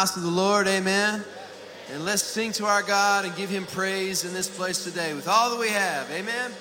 house of the Lord. Amen. And let's sing to our God and give him praise in this place today with all that we have. Amen.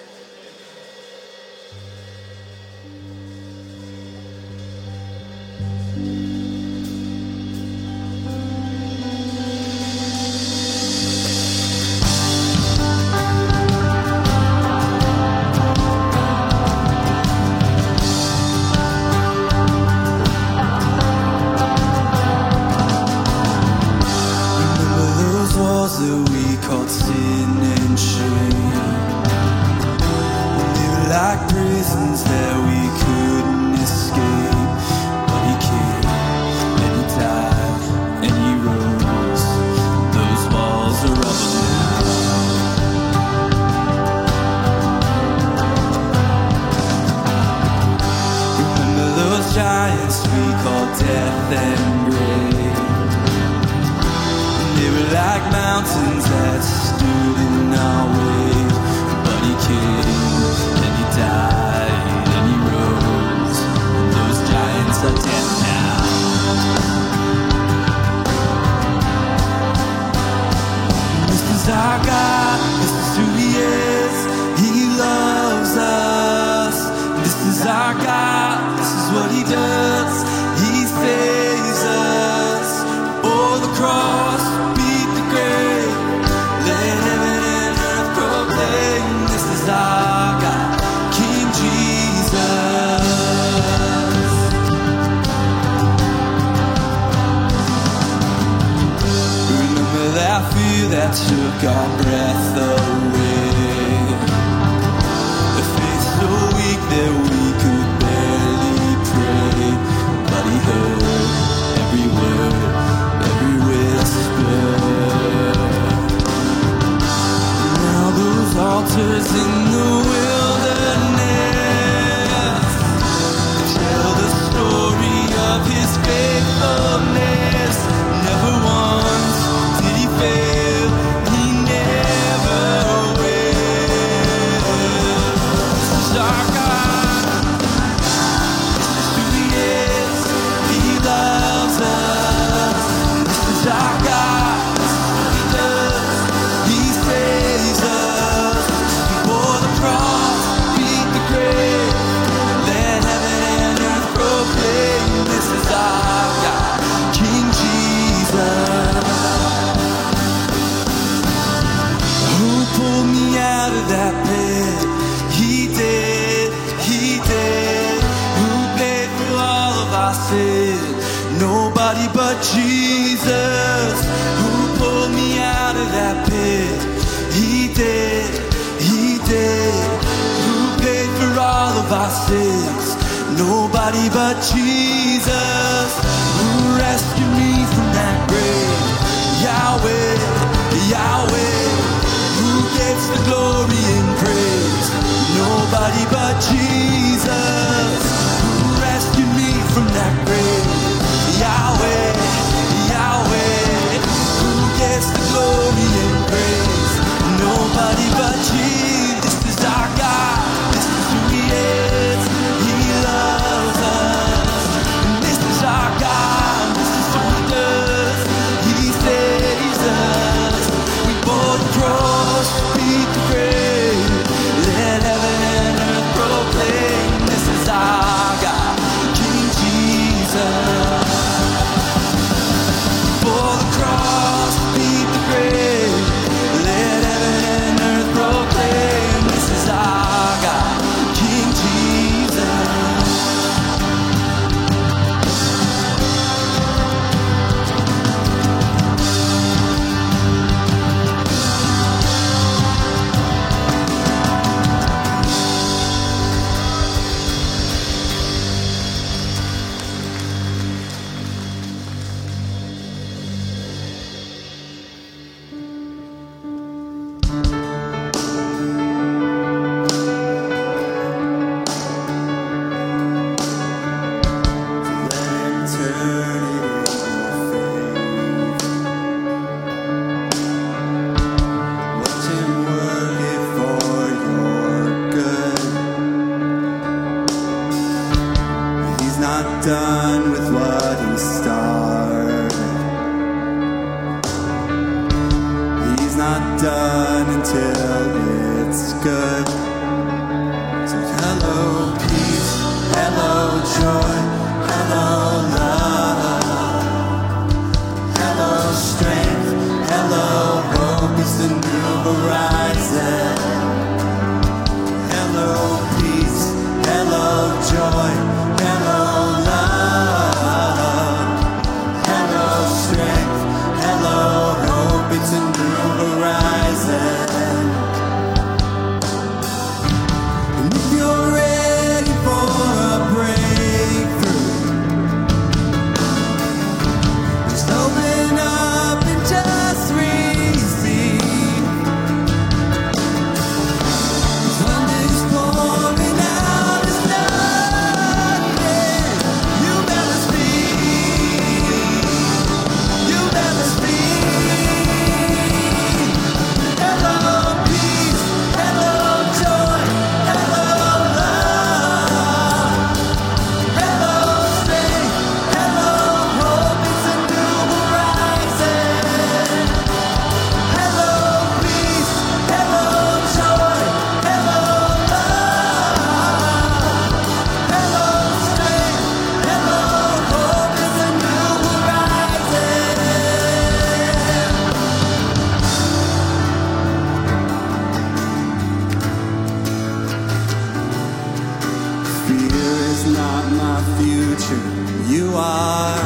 my future. You are.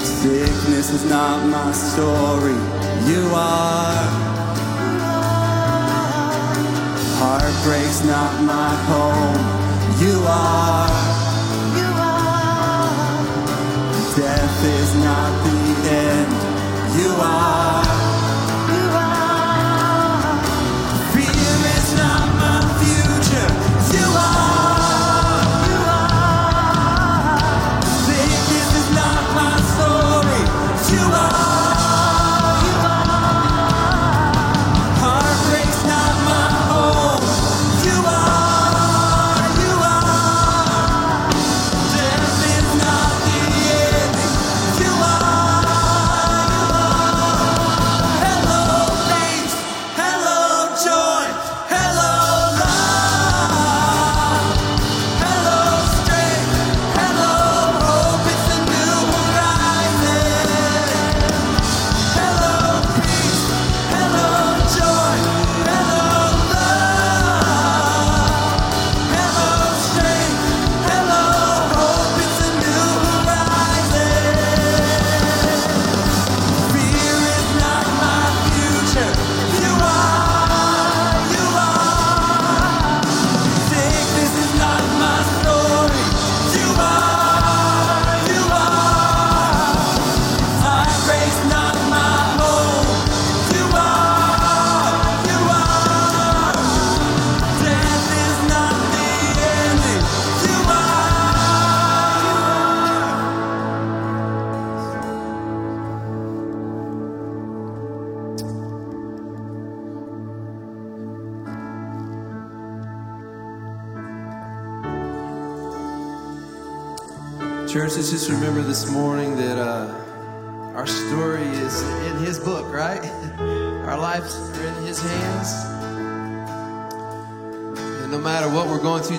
Sickness is not my story. You are. Heartbreak's not my home. You are. Death is not the end. You are.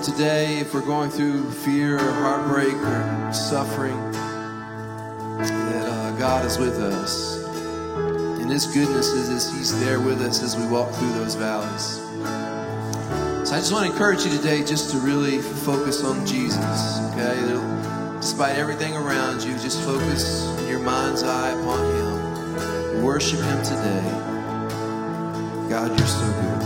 you today if we're going through fear or heartbreak or suffering, that uh, God is with us. And His goodness is, is He's there with us as we walk through those valleys. So I just want to encourage you today just to really focus on Jesus, okay? Despite everything around you, just focus your mind's eye upon Him. Worship Him today. God, you're so good.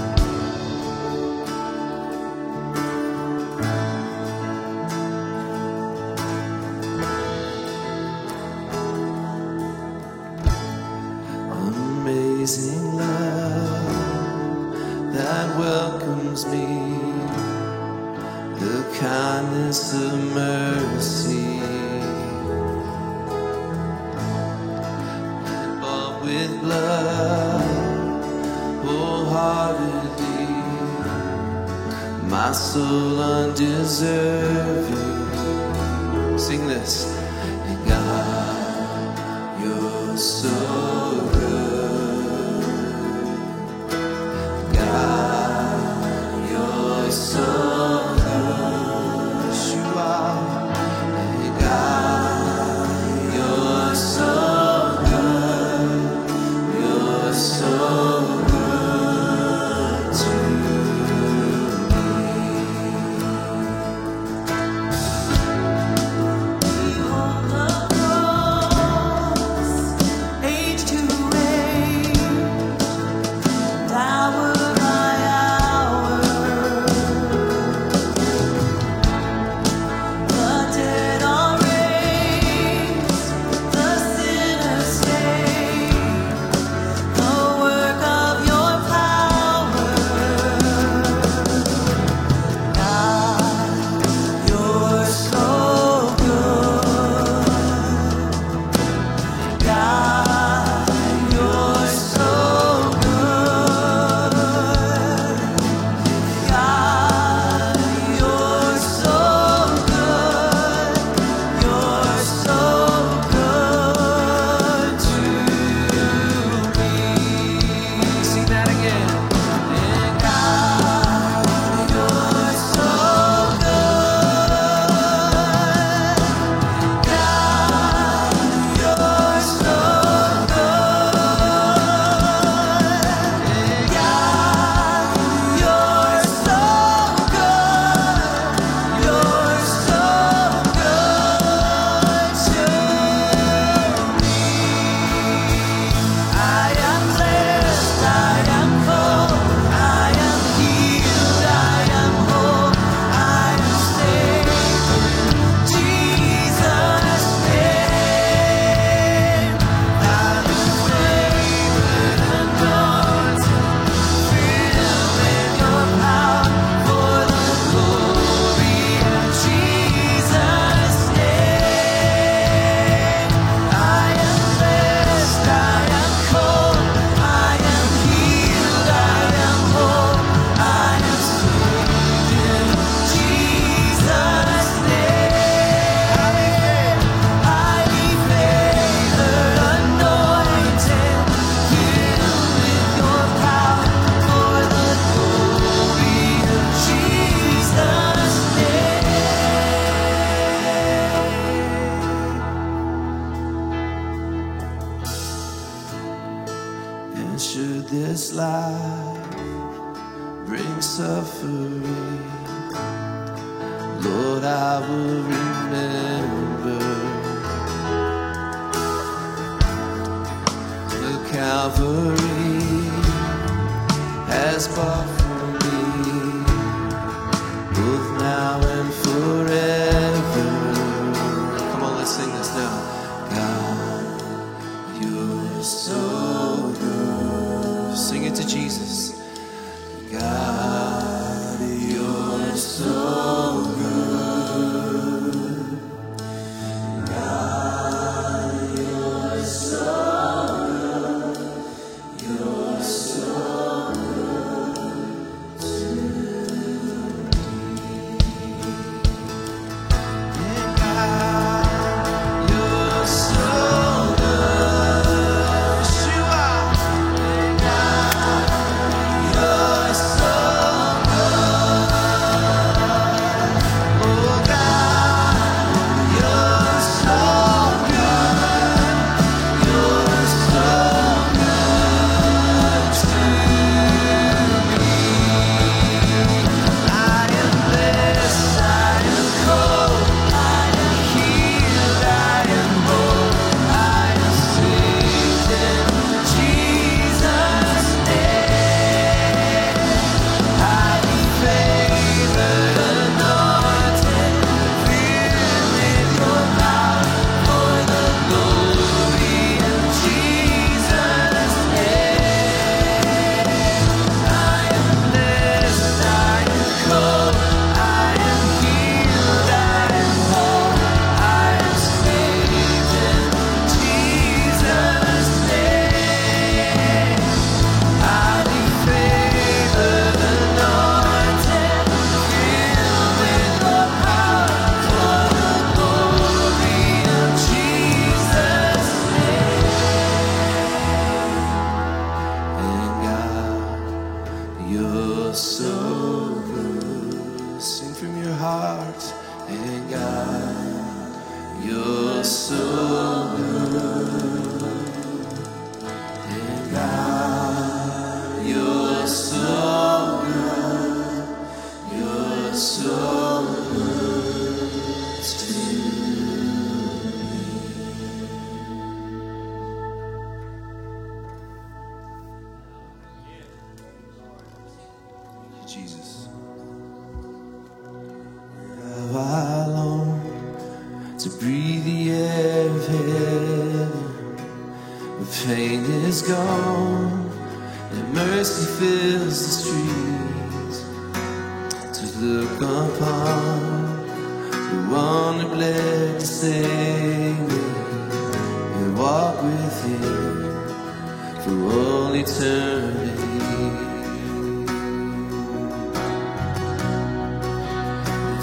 For all eternity.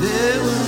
There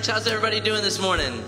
church. How's everybody doing this morning?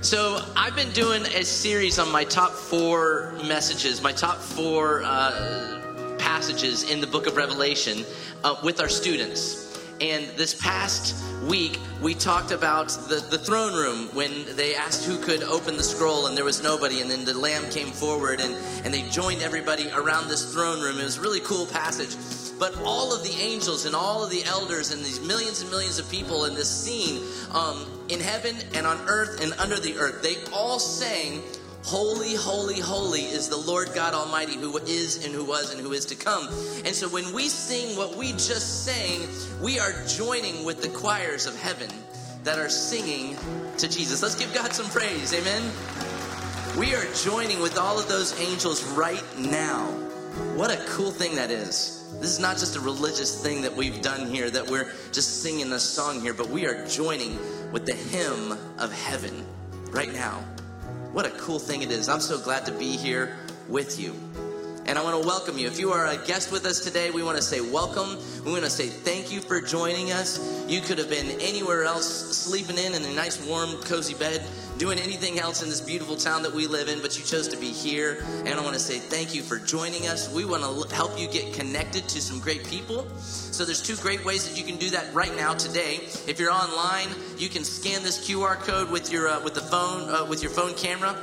So, I've been doing a series on my top four messages, my top four uh, passages in the book of Revelation uh, with our students. And this past week, we talked about the, the throne room when they asked who could open the scroll, and there was nobody. And then the Lamb came forward and, and they joined everybody around this throne room. It was a really cool passage. But all of the angels and all of the elders and these millions and millions of people in this scene um, in heaven and on earth and under the earth, they all sang, Holy, holy, holy is the Lord God Almighty who is and who was and who is to come. And so when we sing what we just sang, we are joining with the choirs of heaven that are singing to Jesus. Let's give God some praise. Amen. We are joining with all of those angels right now. What a cool thing that is. This is not just a religious thing that we've done here, that we're just singing a song here, but we are joining with the hymn of heaven right now. What a cool thing it is. I'm so glad to be here with you. And I want to welcome you. If you are a guest with us today, we want to say welcome. We want to say thank you for joining us. You could have been anywhere else, sleeping in in a nice, warm, cozy bed, doing anything else in this beautiful town that we live in, but you chose to be here. And I want to say thank you for joining us. We want to help you get connected to some great people. So there's two great ways that you can do that right now today. If you're online, you can scan this QR code with your uh, with the phone uh, with your phone camera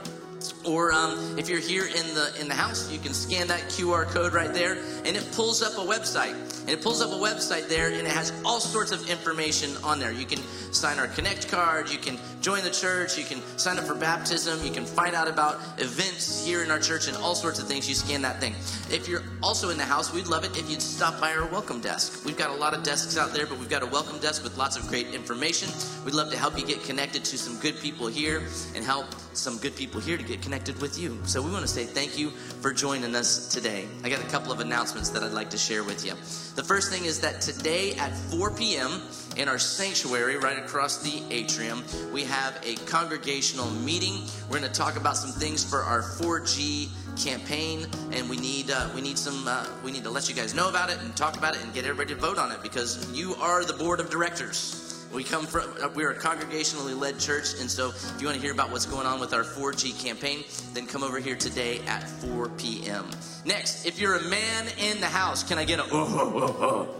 or um, if you're here in the in the house, you can scan that QR code right there, and it pulls up a website. And it pulls up a website there, and it has all sorts of information on there. You can sign our Connect card, you can join the church, you can sign up for baptism, you can find out about events here in our church, and all sorts of things. You scan that thing. If you're also in the house, we'd love it if you'd stop by our welcome desk. We've got a lot of desks out there, but we've got a welcome desk with lots of great information. We'd love to help you get connected to some good people here and help some good people here to get connected with you. So we want to say thank you for joining us today. I got a couple of announcements that I'd like to share with you. The first thing is that today at 4 p.m. in our sanctuary right across the atrium, we have a congregational meeting. We're going to talk about some things for our 4G campaign and we need uh, we need some uh, we need to let you guys know about it and talk about it and get everybody to vote on it because you are the board of directors we come from, uh, we're a congregationally led church, and so if you want to hear about what's going on with our 4G campaign, then come over here today at 4 p.m. Next, if you're a man in the house, can I get a oh, oh, oh,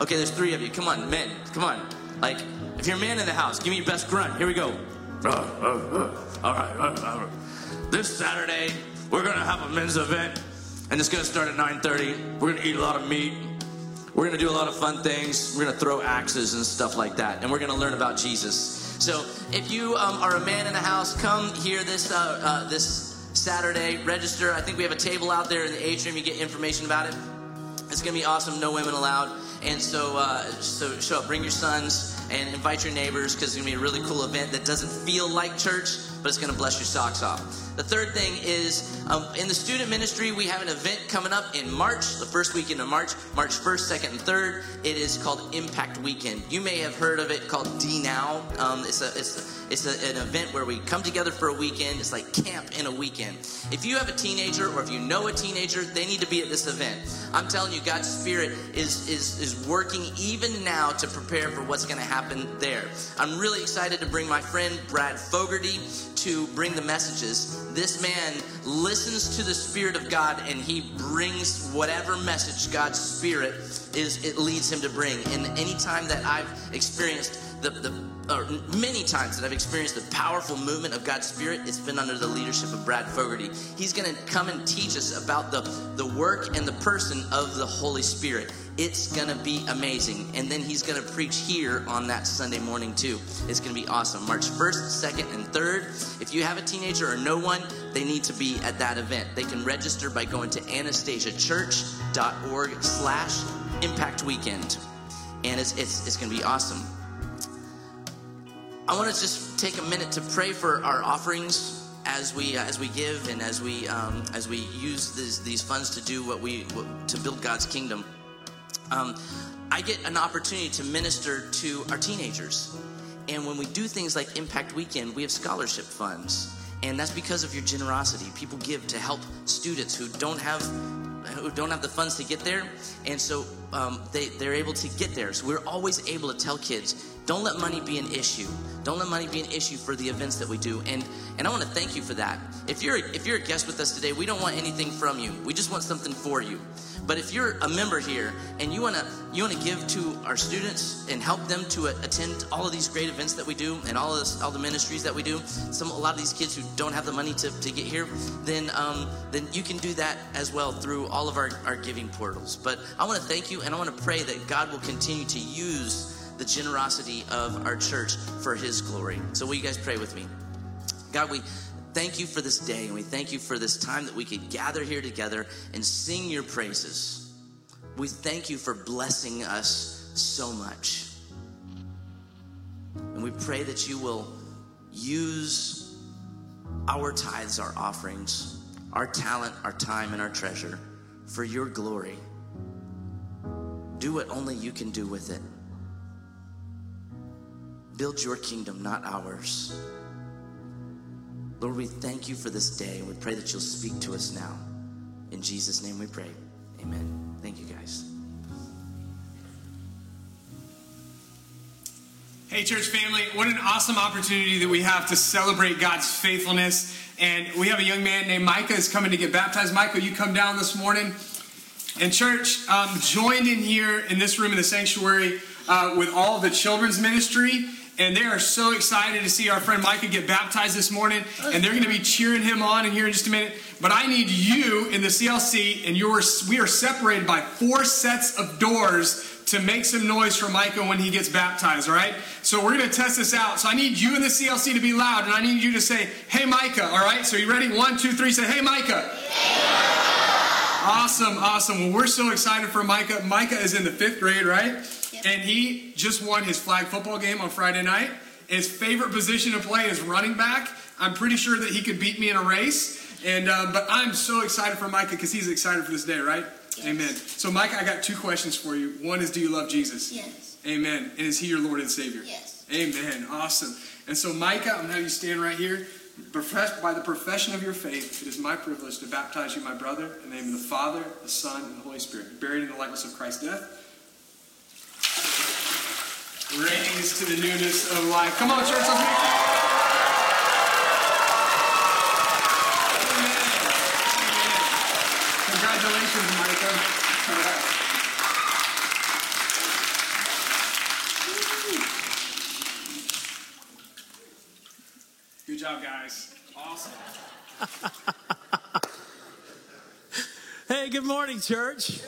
Okay, there's three of you. Come on, men, come on. Like, if you're a man in the house, give me your best grunt. Here we go. All right. This Saturday, we're gonna have a men's event, and it's gonna start at 9:30. We're gonna eat a lot of meat. We're going to do a lot of fun things. We're going to throw axes and stuff like that. And we're going to learn about Jesus. So if you um, are a man in the house, come here this, uh, uh, this Saturday. Register. I think we have a table out there in the atrium. You get information about it. It's going to be awesome. No women allowed. And so, uh, so show up. Bring your sons and invite your neighbors because it's going to be a really cool event that doesn't feel like church, but it's going to bless your socks off. The third thing is um, in the student ministry, we have an event coming up in March, the first weekend of March, March 1st, 2nd, and 3rd. It is called Impact Weekend. You may have heard of it called D Now. Um, it's a, it's a, it's a, an event where we come together for a weekend. It's like camp in a weekend. If you have a teenager or if you know a teenager, they need to be at this event. I'm telling you, God's Spirit is, is, is working even now to prepare for what's going to happen there. I'm really excited to bring my friend Brad Fogarty to bring the messages. This man listens to the Spirit of God and he brings whatever message God's Spirit is, it leads him to bring. And any time that I've experienced the, the or many times that I've experienced the powerful movement of God's Spirit, it's been under the leadership of Brad Fogarty. He's going to come and teach us about the, the work and the person of the Holy Spirit. It's going to be amazing. And then he's going to preach here on that Sunday morning, too. It's going to be awesome. March 1st, 2nd, and 3rd. If you have a teenager or no one, they need to be at that event. They can register by going to anastasiachurch.org slash impact weekend. And it's, it's, it's going to be awesome. I want to just take a minute to pray for our offerings as we uh, as we give and as we um, as we use these, these funds to do what we to build God's kingdom. Um, I get an opportunity to minister to our teenagers, And when we do things like Impact Weekend, we have scholarship funds. And that's because of your generosity. People give to help students who don't have who don't have the funds to get there, and so um, they they're able to get there. So we're always able to tell kids, don't let money be an issue. Don't let money be an issue for the events that we do. And and I want to thank you for that. If you're if you're a guest with us today, we don't want anything from you. We just want something for you. But if you're a member here and you wanna you wanna give to our students and help them to attend all of these great events that we do and all of this, all the ministries that we do, some a lot of these kids who don't have the money to, to get here, then um, then you can do that as well through all of our, our giving portals. But I want to thank you and I want to pray that God will continue to use the generosity of our church for His glory. So will you guys pray with me? God, we thank you for this day and we thank you for this time that we could gather here together and sing your praises. We thank you for blessing us so much. And we pray that you will use our tithes, our offerings, our talent, our time, and our treasure for your glory. Do what only you can do with it. Build your kingdom, not ours. Lord, we thank you for this day and we pray that you'll speak to us now. In Jesus' name we pray. Amen. Thank you, guys. Hey, church family, what an awesome opportunity that we have to celebrate God's faithfulness. And we have a young man named Micah is coming to get baptized. Michael, you come down this morning. And church, um, joined in here in this room in the sanctuary uh, with all the children's ministry and they are so excited to see our friend Micah get baptized this morning, and they're going to be cheering him on in here in just a minute. But I need you in the CLC, and you're, we are separated by four sets of doors to make some noise for Micah when he gets baptized, all right? So we're going to test this out. So I need you in the CLC to be loud, and I need you to say, hey, Micah, all right? So you ready? One, two, three, say, hey, Micah. Awesome, awesome. Well, we're so excited for Micah. Micah is in the fifth grade, right? And he just won his flag football game on Friday night. His favorite position to play is running back. I'm pretty sure that he could beat me in a race. And uh, but I'm so excited for Micah because he's excited for this day, right? Yes. Amen. So, Micah, I got two questions for you. One is, do you love Jesus? Yes. Amen. And is he your Lord and Savior? Yes. Amen. Awesome. And so, Micah, I'm going to have you stand right here. By the profession of your faith, it is my privilege to baptize you, my brother, in the name of the Father, the Son, and the Holy Spirit, buried in the likeness of Christ's death raised to the newness of life. Come on, church, let's make it. Congratulations, Micah. Good job, guys. Awesome. hey, good morning, church.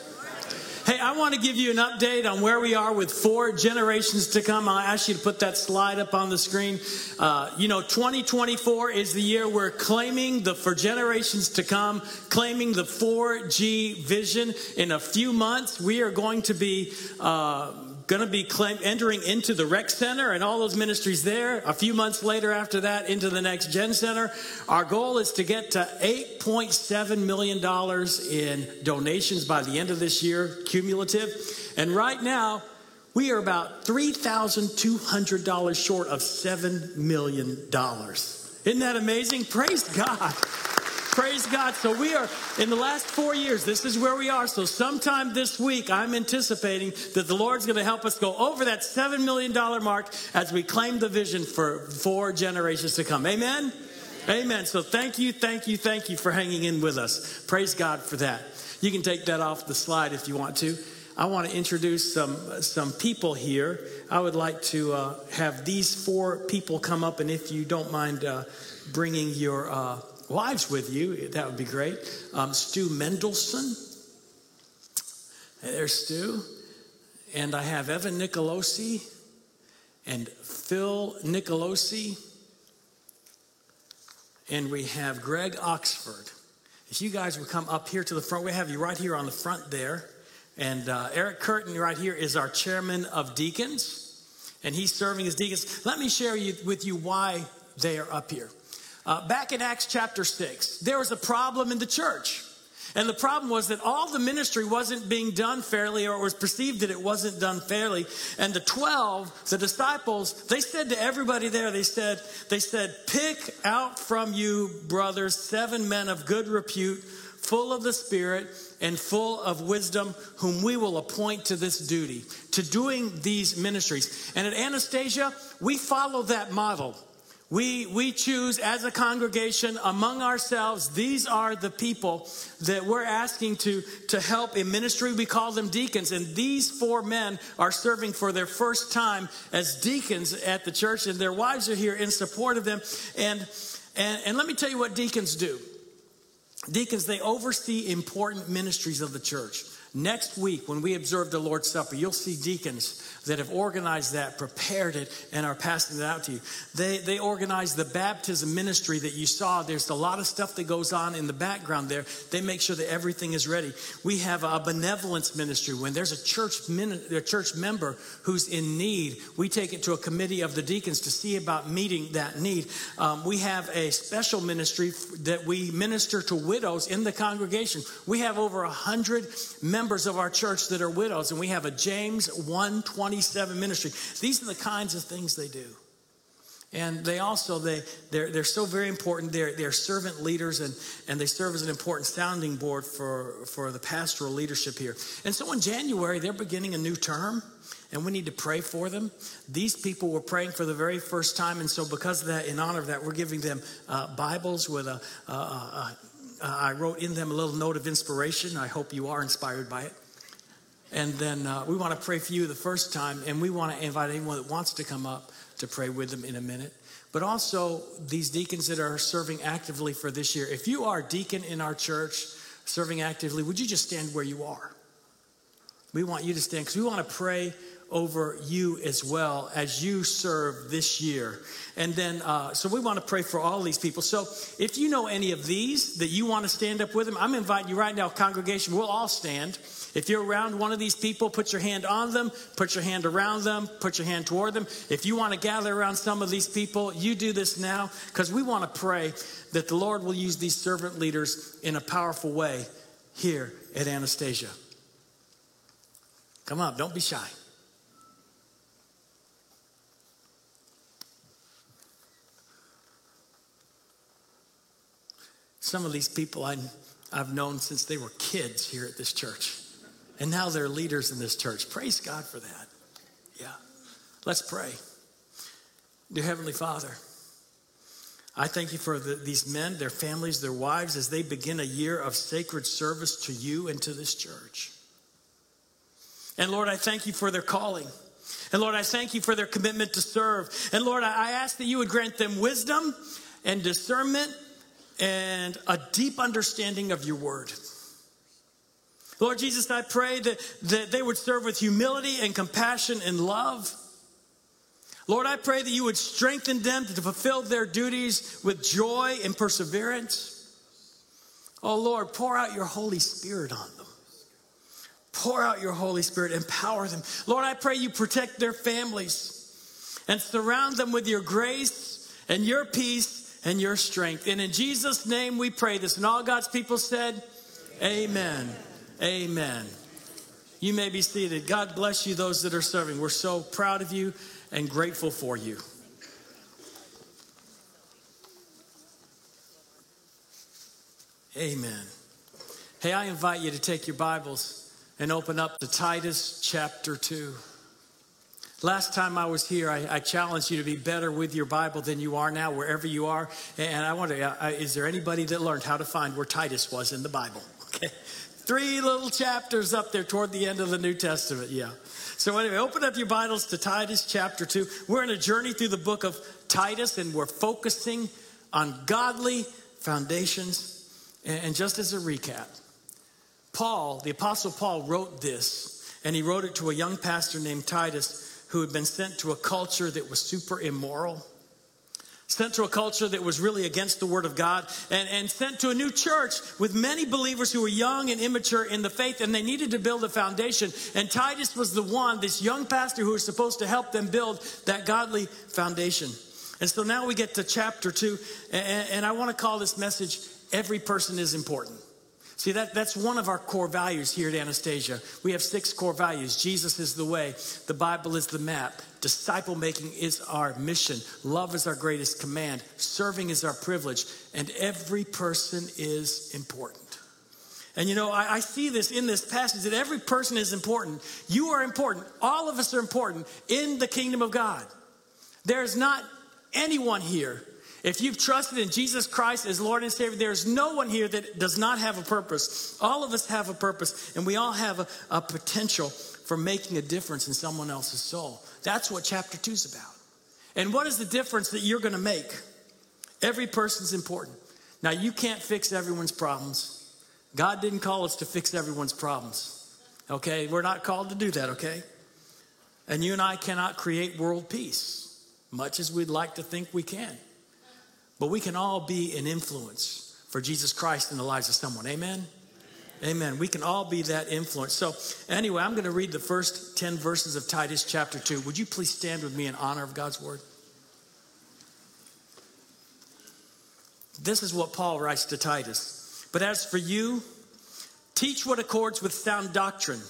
I want to give you an update on where we are with four generations to come. I'll ask you to put that slide up on the screen. Uh, you know, 2024 is the year we're claiming the for generations to come, claiming the 4G vision. In a few months, we are going to be. Uh, going to be claim, entering into the rec center and all those ministries there. A few months later, after that, into the next gen center. Our goal is to get to $8.7 million in donations by the end of this year, cumulative. And right now, we are about $3,200 short of $7 million. Isn't that amazing? Praise God. Praise God. So we are in the last four years, this is where we are. So sometime this week, I'm anticipating that the Lord's going to help us go over that $7 million mark as we claim the vision for four generations to come. Amen? Amen. So thank you, thank you, thank you for hanging in with us. Praise God for that. You can take that off the slide if you want to. I want to introduce some some people here. I would like to uh, have these four people come up, and if you don't mind uh, bringing your uh, wives with you, that would be great. Um, Stu Mendelson. There's Stu. And I have Evan Nicolosi and Phil Nicolosi. And we have Greg Oxford. If you guys would come up here to the front, we have you right here on the front there. And uh, Eric Curtin right here is our chairman of deacons, and he's serving as deacons. Let me share you, with you why they are up here. Uh, back in Acts chapter 6, there was a problem in the church. And the problem was that all the ministry wasn't being done fairly, or it was perceived that it wasn't done fairly. And the 12, the disciples, they said to everybody there, they said, they said, pick out from you, brothers, seven men of good repute, full of the Spirit and full of wisdom, whom we will appoint to this duty, to doing these ministries. And at Anastasia, we follow that model. We, we choose as a congregation among ourselves, these are the people that we're asking to, to help in ministry. We call them deacons. And these four men are serving for their first time as deacons at the church, and their wives are here in support of them. And, and, and let me tell you what deacons do deacons, they oversee important ministries of the church. Next week, when we observe the Lord's Supper, you'll see deacons that have organized that, prepared it, and are passing it out to you. They, they organize the baptism ministry that you saw. There's a lot of stuff that goes on in the background there. They make sure that everything is ready. We have a benevolence ministry. When there's a church, a church member who's in need, we take it to a committee of the deacons to see about meeting that need. Um, we have a special ministry that we minister to widows in the congregation. We have over a hundred members members of our church that are widows, and we have a James 127 ministry. These are the kinds of things they do. And they also, they, they're, they're so very important. They're, they're servant leaders and, and they serve as an important sounding board for, for the pastoral leadership here. And so in January, they're beginning a new term and we need to pray for them. These people were praying for the very first time. And so because of that, in honor of that, we're giving them uh, Bibles with a, a, a uh, I wrote in them a little note of inspiration. I hope you are inspired by it. And then uh, we want to pray for you the first time, and we want to invite anyone that wants to come up to pray with them in a minute. But also, these deacons that are serving actively for this year, if you are a deacon in our church serving actively, would you just stand where you are? We want you to stand because we want to pray over you as well as you serve this year. And then, uh, so we want to pray for all these people. So if you know any of these that you want to stand up with them, I'm inviting you right now, congregation, we'll all stand. If you're around one of these people, put your hand on them, put your hand around them, put your hand toward them. If you want to gather around some of these people, you do this now because we want to pray that the Lord will use these servant leaders in a powerful way here at Anastasia. Come on, don't be shy. Some of these people I, I've known since they were kids here at this church. And now they're leaders in this church. Praise God for that. Yeah. Let's pray. Dear Heavenly Father, I thank you for the, these men, their families, their wives, as they begin a year of sacred service to you and to this church. And Lord, I thank you for their calling. And Lord, I thank you for their commitment to serve. And Lord, I ask that you would grant them wisdom and discernment and a deep understanding of your word. Lord Jesus, I pray that, that they would serve with humility and compassion and love. Lord, I pray that you would strengthen them to fulfill their duties with joy and perseverance. Oh Lord, pour out your Holy Spirit on them. Pour out your Holy Spirit, empower them. Lord, I pray you protect their families and surround them with your grace and your peace and your strength. And in Jesus' name we pray this. And all God's people said, Amen. Amen. You may be seated. God bless you, those that are serving. We're so proud of you and grateful for you. Amen. Hey, I invite you to take your Bibles and open up to Titus chapter 2. Last time I was here, I, I, challenged you to be better with your Bible than you are now, wherever you are. And I wonder, uh, is there anybody that learned how to find where Titus was in the Bible? Okay. Three little chapters up there toward the end of the New Testament. Yeah. So, anyway, open up your Bibles to Titus chapter 2. We're in a journey through the book of Titus, and we're focusing on godly foundations. And just as a recap, Paul, the Apostle Paul, wrote this, and he wrote it to a young pastor named Titus who had been sent to a culture that was super immoral, sent to a culture that was really against the word of God, and, and sent to a new church with many believers who were young and immature in the faith, and they needed to build a foundation. And Titus was the one, this young pastor who was supposed to help them build that godly foundation. And so now we get to chapter two, and, and I want to call this message Every Person is Important. See, that, that's one of our core values here at Anastasia. We have six core values Jesus is the way, the Bible is the map, disciple making is our mission, love is our greatest command, serving is our privilege, and every person is important. And you know, I, I, see this in this passage that every person is important. You are important. All of us are important in the kingdom of God. There's not anyone here if you've trusted in Jesus Christ as Lord and Savior, there's no one here that does not have a purpose. All of us have a purpose, and we all have a, a potential for making a difference in someone else's soul. That's what chapter two is about. And what is the difference that you're going to make? Every person's important. Now, you can't fix everyone's problems. God didn't call us to fix everyone's problems. Okay? We're not called to do that, okay? And you and I cannot create world peace, much as we'd like to think we can. But we can all be an influence for Jesus Christ in the lives of someone. Amen? Amen. We can all be that influence. So, anyway, I'm going to read the first 10 verses of Titus chapter 2. Would you please stand with me in honor of God's word? This is what Paul writes to Titus. But as for you, teach what accords with sound doctrine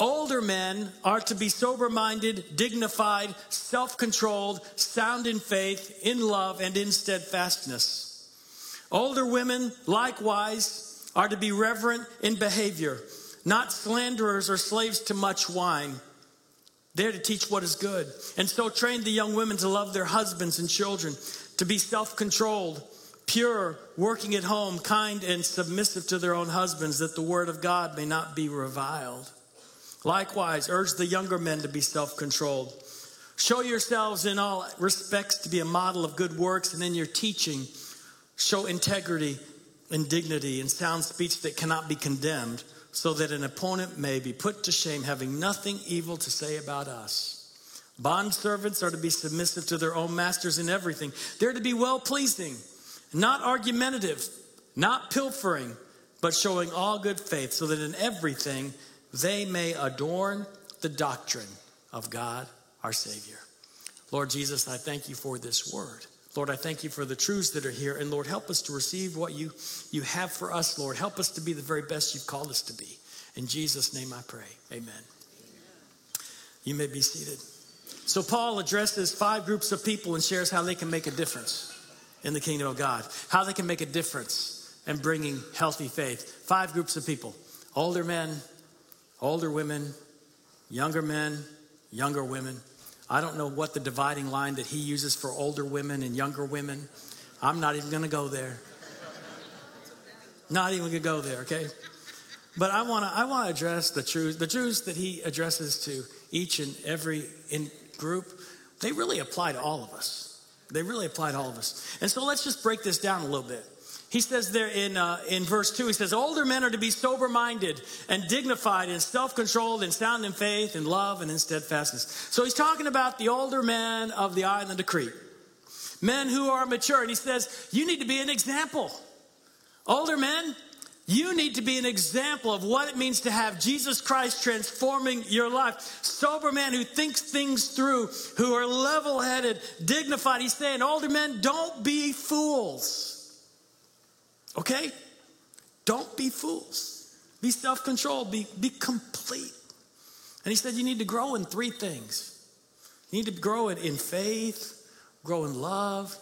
Older men are to be sober minded, dignified, self controlled, sound in faith, in love, and in steadfastness. Older women, likewise, are to be reverent in behavior, not slanderers or slaves to much wine. They're to teach what is good. And so train the young women to love their husbands and children, to be self controlled, pure, working at home, kind, and submissive to their own husbands, that the word of God may not be reviled. Likewise, urge the younger men to be self controlled. Show yourselves in all respects to be a model of good works, and in your teaching, show integrity and dignity and sound speech that cannot be condemned, so that an opponent may be put to shame, having nothing evil to say about us. Bond servants are to be submissive to their own masters in everything. They're to be well pleasing, not argumentative, not pilfering, but showing all good faith, so that in everything they may adorn the doctrine of God our Savior. Lord Jesus, I thank you for this word. Lord, I thank you for the truths that are here. And Lord, help us to receive what you, you have for us, Lord. Help us to be the very best you've called us to be. In Jesus' name I pray. Amen. You may be seated. So, Paul addresses five groups of people and shares how they can make a difference in the kingdom of God, how they can make a difference in bringing healthy faith. Five groups of people older men, older women, younger men, younger women. I don't know what the dividing line that he uses for older women and younger women. I'm not even going to go there. Not even going to go there, okay? But I want to I want to address the truth, the truths that he addresses to each and every in group. They really apply to all of us. They really apply to all of us. And so let's just break this down a little bit. He says there in, uh, in verse 2, he says, Older men are to be sober minded and dignified and self controlled and sound in faith and love and in steadfastness. So he's talking about the older men of the island of Crete, men who are mature. And he says, You need to be an example. Older men, you need to be an example of what it means to have Jesus Christ transforming your life. Sober man who thinks things through, who are level headed, dignified. He's saying, Older men, don't be fools. Okay? Don't be fools. Be self controlled. Be, be complete. And he said, You need to grow in three things you need to grow in, in faith, grow in love,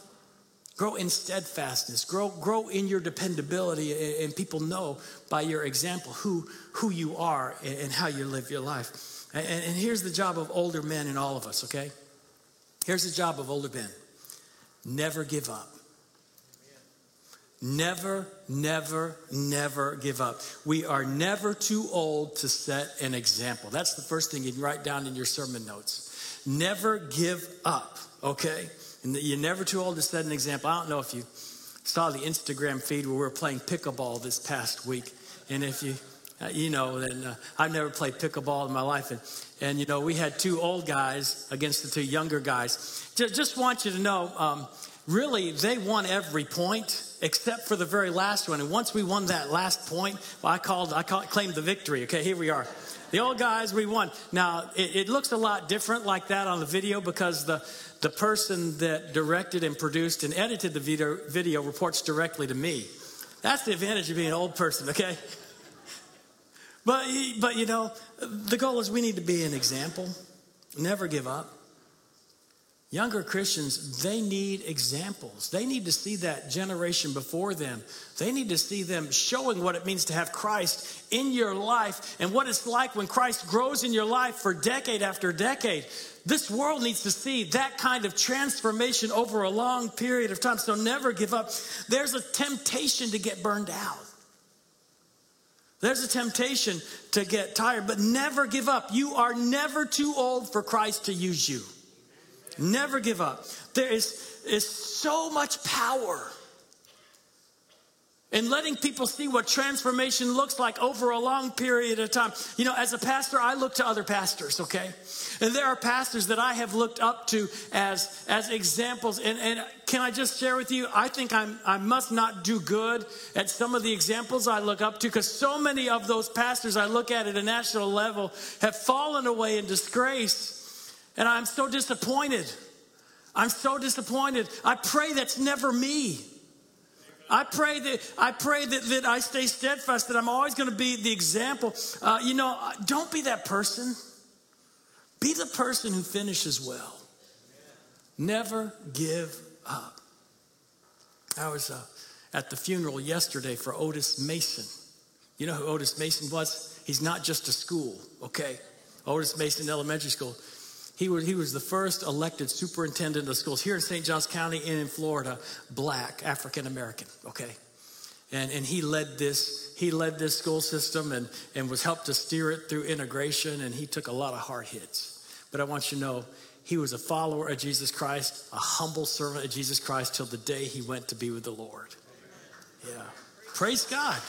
grow in steadfastness, grow, grow in your dependability, and, and people know by your example who, who you are and, and how you live your life. And, and here's the job of older men in all of us, okay? Here's the job of older men never give up. Never, never, never give up. We are never too old to set an example. That's the first thing you can write down in your sermon notes. Never give up, okay? And you're never too old to set an example. I don't know if you saw the Instagram feed where we were playing pickleball this past week. And if you, uh, you know, then uh, I've never played pickleball in my life. And, and, you know, we had two old guys against the two younger guys. Just, just want you to know, um, really, they won every point except for the very last one. And once we won that last point, well, I called, I called, claimed the victory. Okay, here we are. The old guys, we won. Now, it, it, looks a lot different like that on the video because the, the person that directed and produced and edited the video, video reports directly to me. That's the advantage of being an old person, okay? But, but you know, the goal is we need to be an example, never give up. Younger Christians, they need examples. They need to see that generation before them. They need to see them showing what it means to have Christ in your life and what it's like when Christ grows in your life for decade after decade. This world needs to see that kind of transformation over a long period of time. So never give up. There's a temptation to get burned out. There's a temptation to get tired, but never give up. You are never too old for Christ to use you. Never give up. There is, is so much power in letting people see what transformation looks like over a long period of time. You know, as a pastor, I look to other pastors, okay? And there are pastors that I have looked up to as, as examples. And, and can I just share with you? I think I'm, I must not do good at some of the examples I look up to because so many of those pastors I look at at a national level have fallen away in disgrace and I'm so disappointed. I'm so disappointed. I pray that's never me. I pray that I pray that, that I stay steadfast, that I'm always going to be the example. Uh, you know, don't be that person. Be the person who finishes well. Never give up. I was uh, at the funeral yesterday for Otis Mason. You know who Otis Mason was? He's not just a school, okay? Otis Mason Elementary School. He was, he was the first elected superintendent of schools here in St. Johns County and in Florida, black, African American, okay? And, and he led this he led this school system and, and was helped to steer it through integration and he took a lot of hard hits. But i want you to know he was a follower of jesus christ a humble servant of jesus christ till the day he went to be with the lord. Yeah. Praise god.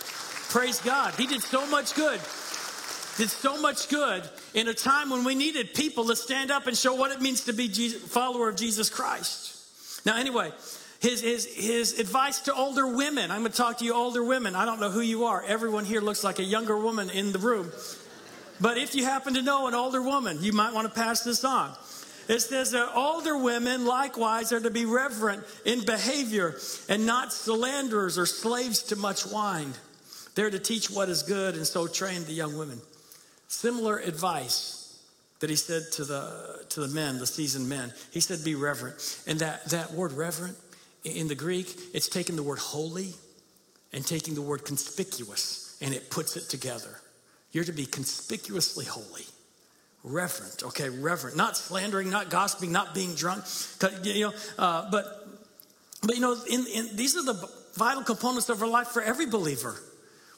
Praise god. He did so much good did so much good in a time when we needed people to stand up and show what it means to be a follower of Jesus Christ. Now, anyway, his, his, his advice to older women. I'm going to talk to you older women. I don't know who you are. Everyone here looks like a younger woman in the room. But if you happen to know an older woman, you might want to pass this on. It says that older women likewise are to be reverent in behavior and not slanderers or slaves to much wine. They're to teach what is good and so train the young women. Similar advice that he said to the, to the men, the seasoned men. He said, be reverent. And that, that word reverent in the Greek, it's taking the word holy and taking the word conspicuous and it puts it together. You're to be conspicuously holy. Reverent, okay, reverent. Not slandering, not gossiping, not being drunk. You know, uh, but, but you know, in, in, these are the vital components of our life for every believer.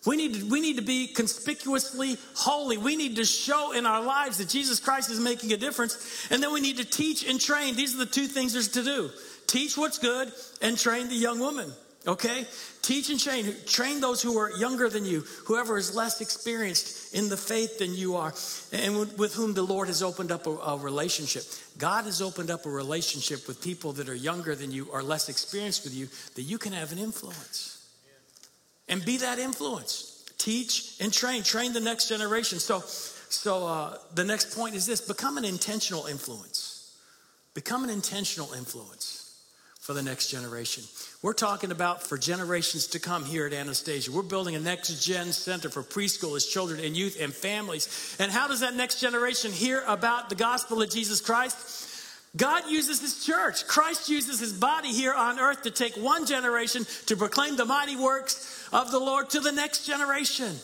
We need, to, we need to be conspicuously holy. We need to show in our lives that Jesus Christ is making a difference. And then we need to teach and train. These are the two things there's to do teach what's good and train the young woman. Okay? Teach and train. Train those who are younger than you, whoever is less experienced in the faith than you are, and with whom the Lord has opened up a, a relationship. God has opened up a relationship with people that are younger than you, or less experienced with you, that you can have an influence and be that influence. Teach and train, train the next generation. So, so uh, the next point is this become an intentional influence. Become an intentional influence for the next generation. We're talking about for generations to come here at Anastasia. We're building a next gen center for preschoolers, children, and youth and families. And how does that next generation hear about the gospel of Jesus Christ? God uses his church. Christ uses his body here on earth to take one generation to proclaim the mighty works of the Lord to the next generation.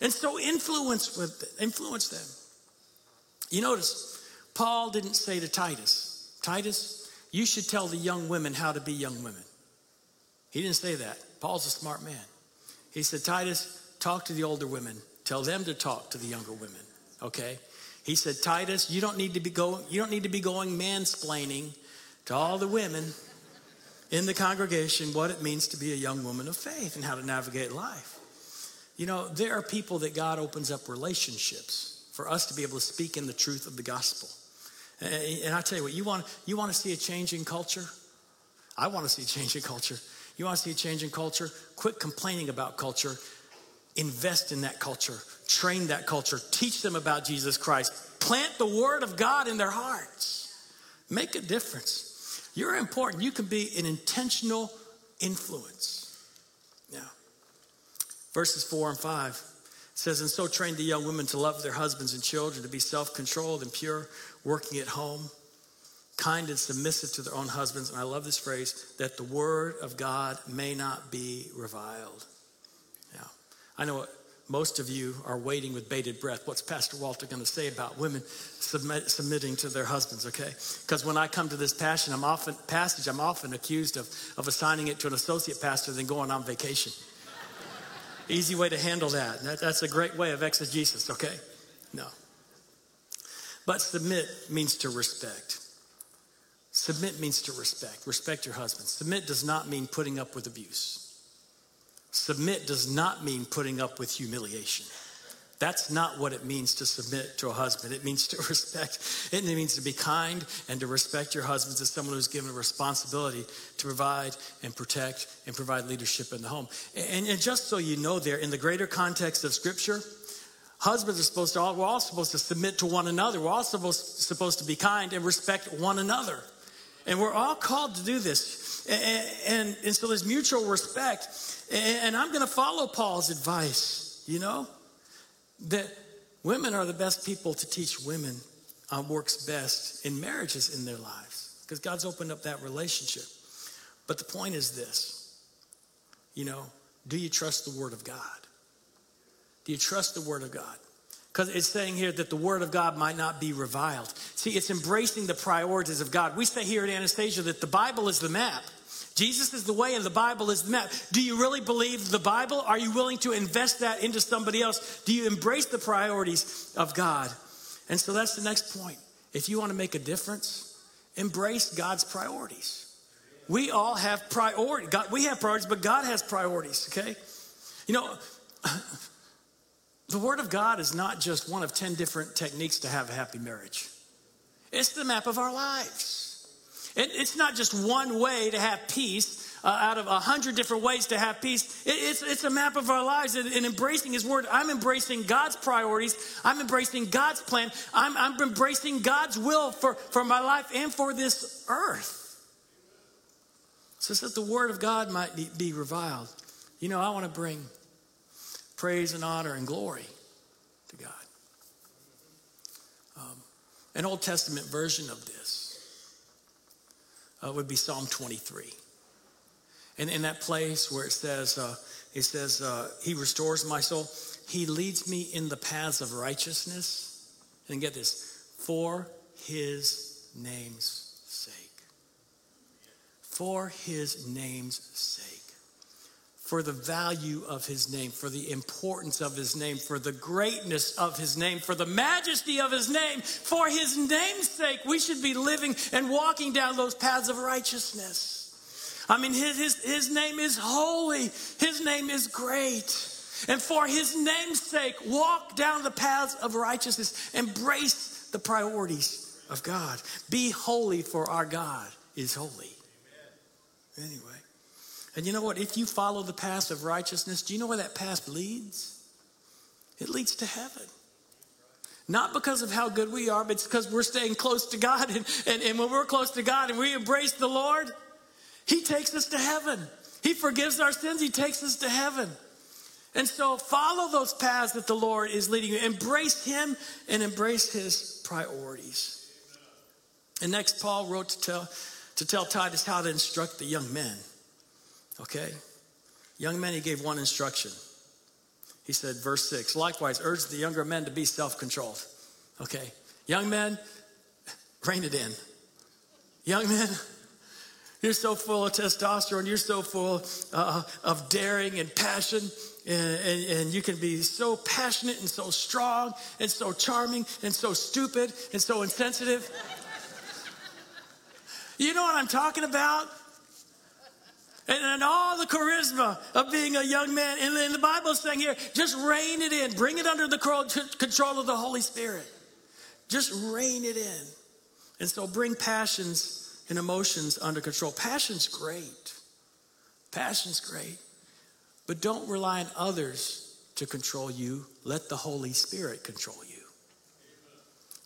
And so influence with influence them. You notice Paul didn't say to Titus, Titus, you should tell the young women how to be young women. He didn't say that. Paul's a smart man. He said, Titus, talk to the older women. Tell them to talk to the younger women. Okay? He said, Titus, you don't need to be going, you don't need to be going mansplaining to all the women in the congregation what it means to be a young woman of faith and how to navigate life. You know, there are people that God opens up relationships for us to be able to speak in the truth of the gospel. And I tell you what, you want, you want to see a change in culture? I want to see a change in culture. You want to see a change in culture? Quit complaining about culture. Invest in that culture. Train that culture. Teach them about Jesus Christ. Plant the word of God in their hearts. Make a difference. You're important. You can be an intentional influence. Now, Verses 4 and 5 says, And so train the young women to love their husbands and children, to be self controlled and pure, working at home, kind and submissive to their own husbands. And I love this phrase, that the word of God may not be reviled. Yeah. I know most of you are waiting with bated breath. What's Pastor Walter going to say about women submit, submitting to their husbands? Okay, because when I come to this passion, I'm often passage, I'm often accused of, of assigning it to an associate pastor, then going on vacation. Easy way to handle that. that. That's a great way of exegesis. Okay, no. But submit means to respect. Submit means to respect. Respect your husband. Submit does not mean putting up with abuse. Submit does not mean putting up with humiliation. That's not what it means to submit to a husband. It means to respect. It means to be kind and to respect your husbands as someone who's given a responsibility to provide and protect and provide leadership in the home. And, and just so you know, there, in the greater context of Scripture, husbands are supposed to, all, we're all supposed to submit to one another. We're all supposed, supposed to be kind and respect one another. And we're all called to do this. And, and, and so there's mutual respect. And I'm going to follow Paul's advice, you know, that women are the best people to teach women on works best in marriages in their lives because God's opened up that relationship. But the point is this you know, do you trust the Word of God? Do you trust the Word of God? Because it's saying here that the Word of God might not be reviled. See, it's embracing the priorities of God. We say here at Anastasia that the Bible is the map. Jesus is the way and the Bible is the map. Do you really believe the Bible? Are you willing to invest that into somebody else? Do you embrace the priorities of God? And so that's the next point. If you want to make a difference, embrace God's priorities. We all have priorities. God, we have priorities, but God has priorities, okay? You know, the Word of God is not just one of 10 different techniques to have a happy marriage, it's the map of our lives. It, it's not just one way to have peace. Uh, out of a hundred different ways to have peace. It, it's, it's a map of our lives and, and, embracing His Word. I'm embracing God's priorities. I'm embracing God's plan. I'm, I'm embracing God's will for, for my life and for this earth. So that the Word of God might be, be reviled. You know, I want to bring praise and honor and glory to God. Um, an Old Testament version of this uh, would be Psalm 23. And in that place where it says, uh, it says, uh, He restores my soul, He leads me in the paths of righteousness. And get this, for His name's sake. For His name's sake for the value of his name, for the importance of his name, for the greatness of his name, for the majesty of his name, for his name's sake, we should be living and walking down those paths of righteousness. I mean, his, his, his name is holy, his name is great. And for his name's sake, walk down the paths of righteousness, embrace the priorities of God. Be holy, for our God is holy. Anyway. And you know what? If you follow the path of righteousness, do you know where that path leads? It leads to heaven. Not because of how good we are, but it's because we're staying close to God. And, and, and when we're close to God and we embrace the Lord, He takes us to heaven. He forgives our sins, He takes us to heaven. And so follow those paths that the Lord is leading you. Embrace Him and embrace His priorities. And next, Paul wrote to tell, to tell Titus how to instruct the young men. Okay? Young men, he gave one instruction. He said, verse 6, likewise, urge the younger men to be self controlled. Okay? Young men, rein it in. Young men, you're so full of testosterone, you're so full uh, of daring and passion, and, and, and, you can be so passionate and so strong and so charming and so stupid and so insensitive. you know what I'm talking about? And, and, all the charisma of being a young man. And then the Bible is saying here, just rein it in. Bring it under the control of the Holy Spirit. Just rein it in. And so bring passions and emotions under control. Passion's great. Passion's great. But don't rely on others to control you. Let the Holy Spirit control you.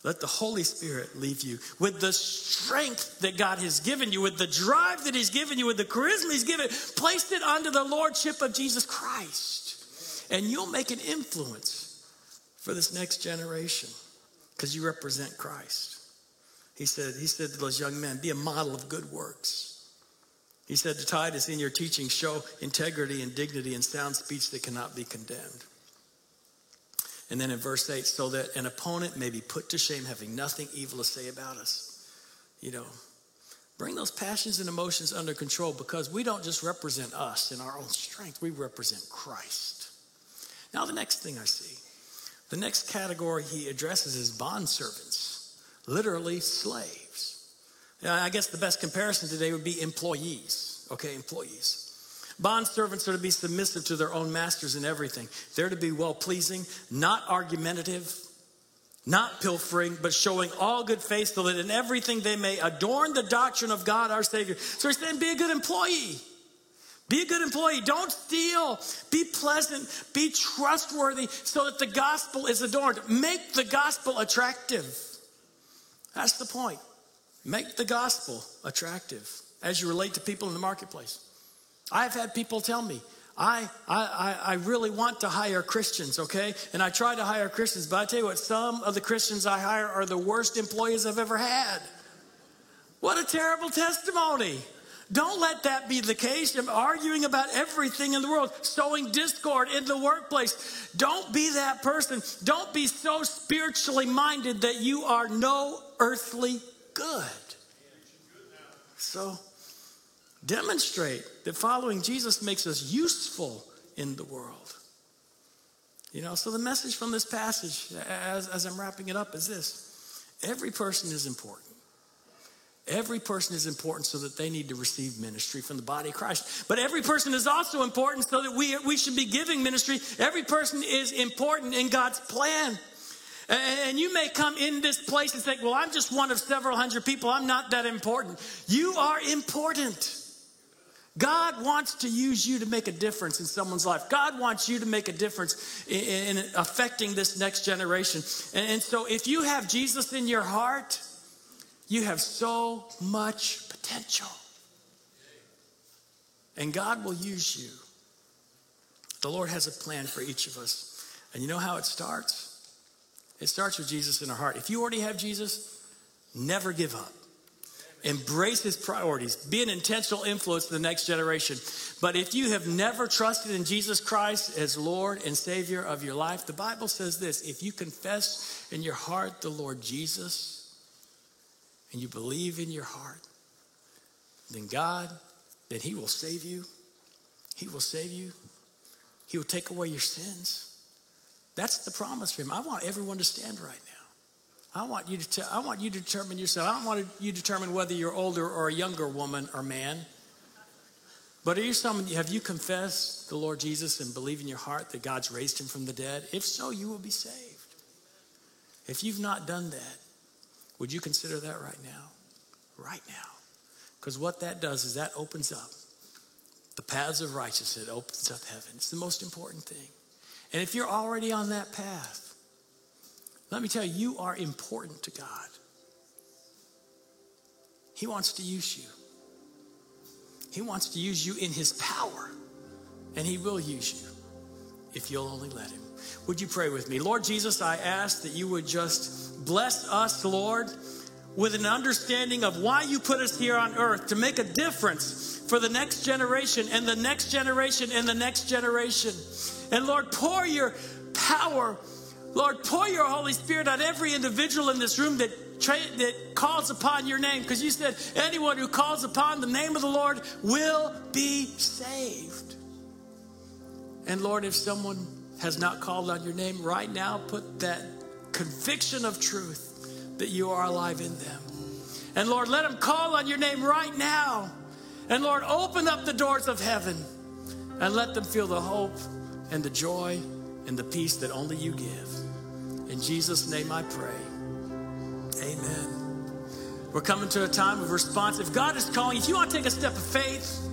Let the Holy Spirit leave you with the strength that God has given you, with the drive that He's given you, with the charisma He's given. Placed it under the Lordship of Jesus Christ. and you'll make an influence for this next generation because you represent Christ. He said, he said to those young men, be a model of good works. He said to Titus, in your teaching, show integrity and dignity and sound speech that cannot be condemned. And then in verse 8, so that an opponent may be put to shame, having nothing evil to say about us. You know, bring those passions and emotions under control because we don't just represent us in our own strength, we represent Christ. Now, the next thing I see, the next category he addresses is bond servants, literally slaves. I guess the best comparison today would be employees, okay, employees. Bond servants are to be submissive to their own masters in everything. They're to be well pleasing, not argumentative, not pilfering, but showing all good faith so that in everything they may adorn the doctrine of God our Savior. So he's saying, be a good employee. Be a good employee. Don't steal. Be pleasant. Be trustworthy so that the gospel is adorned. Make the gospel attractive. That's the point. Make the gospel attractive as you relate to people in the marketplace. I've had people tell me, I, I, I really want to hire Christians, okay? And I try to hire Christians, but I tell you what, some of the Christians I hire are the worst employees I've ever had. What a terrible testimony. Don't let that be the case. I'm arguing about everything in the world, sowing discord in the workplace. Don't be that person. Don't be so spiritually minded that you are no earthly good. So, demonstrate that following Jesus makes us useful in the world. You know, so the message from this passage, as, as I'm wrapping it up, is this every person is important. Every person is important so that they need to receive ministry from the body of Christ. But every person is also important so that we, we should be giving ministry. Every person is important in God's plan. And you may come in this place and think, well, I'm just one of several hundred people. I'm not that important. You are important. God wants to use you to make a difference in someone's life. God wants you to make a difference in, in affecting this next generation. And, and so, if you have Jesus in your heart, you have so much potential. And God will use you. The Lord has a plan for each of us. And you know how it starts? It starts with Jesus in our heart. If you already have Jesus, never give up. Embrace his priorities. Be an intentional influence to the next generation. But if you have never trusted in Jesus Christ as Lord and Savior of your life, the Bible says this if you confess in your heart the Lord Jesus and you believe in your heart, then God, then He will save you. He will save you. He will take away your sins. That's the promise for Him. I want everyone to stand right. I want you to, te- I want you to determine yourself. I don't want you to determine whether you're older or a younger woman or man. But are you someone, have you confessed the Lord Jesus and believe in your heart that God's raised him from the dead? If so, you will be saved. If you've not done that, would you consider that right now? Right now. Because what that does is that opens up the paths of righteousness, it opens up heaven. It's the most important thing. And if you're already on that path, let me tell you, you are important to God. He wants to use you. He wants to use you in His power, and He will use you if you'll only let Him. Would you pray with me? Lord Jesus, I ask that you would just bless us, Lord, with an understanding of why you put us here on earth to make a difference for the next generation and the next generation and the next generation. And Lord, pour your power Lord, pour your Holy Spirit on every individual in this room that, tra- that calls upon your name, because you said anyone who calls upon the name of the Lord will be saved. And Lord, if someone has not called on your name right now, put that conviction of truth that you are alive in them. And Lord, let them call on your name right now. And Lord, open up the doors of heaven and let them feel the hope and the joy and the peace that only you give. In Jesus' name I pray. Amen. We're coming to a time of response. If God is calling, if you want to take a step of faith,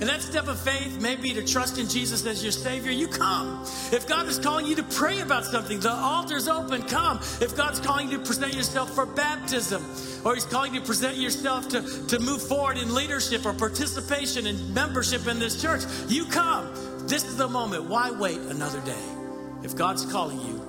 and that step of faith may be to trust in Jesus as your Savior. You come. If God is calling you to pray about something, the altar's open. Come. If God's calling you to present yourself for baptism, or He's calling you to present yourself to, to move forward in leadership or participation and membership in this church, you come. This is the moment. Why wait another day? If God's calling you,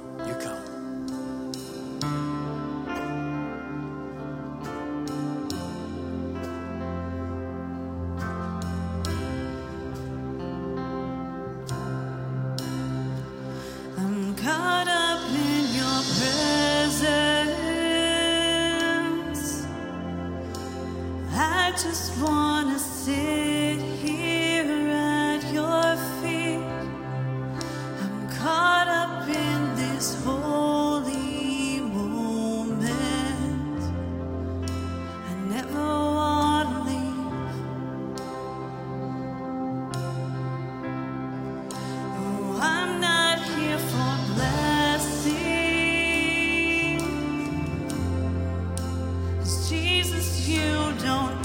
Cause Jesus, you don't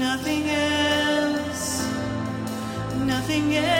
nothing else, nothing else.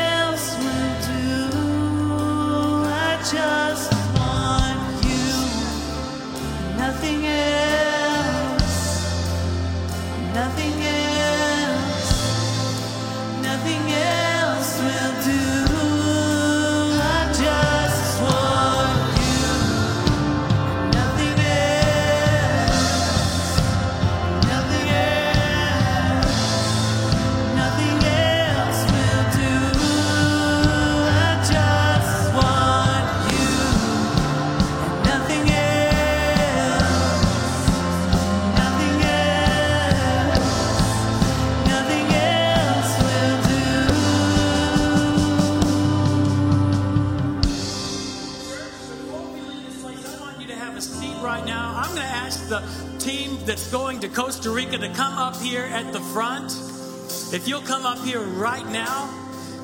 If you'll come up here right now,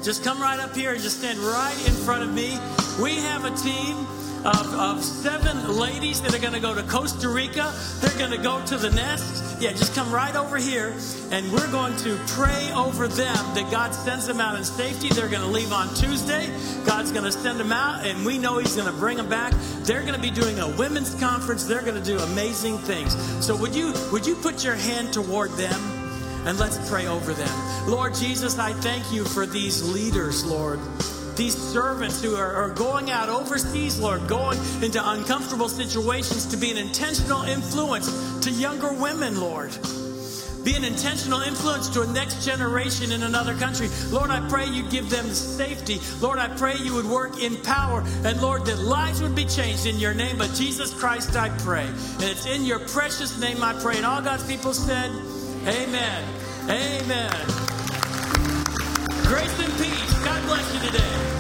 just come right up here and just stand right in front of me. We have a team of, of seven ladies that are going to go to Costa Rica. They're going to go to the nest. Yeah, just come right over here, and we're going to pray over them that God sends them out in safety. They're going to leave on Tuesday. God's going to send them out, and we know He's going to bring them back. They're going to be doing a women's conference. They're going to do amazing things. So would you would you put your hand toward them? and let's pray over them. Lord Jesus, I thank you for these leaders, Lord. These servants who are, are going out overseas, Lord, going into uncomfortable situations to be an intentional influence to younger women, Lord be an intentional influence to a next generation in another country. Lord, I pray you give them safety. Lord, I pray you would work in power. And Lord, that lives would be changed in your name. But Jesus Christ, I pray. And it's in your precious name I pray. And all God's people said, Amen. Amen. Grace and peace. God bless you today.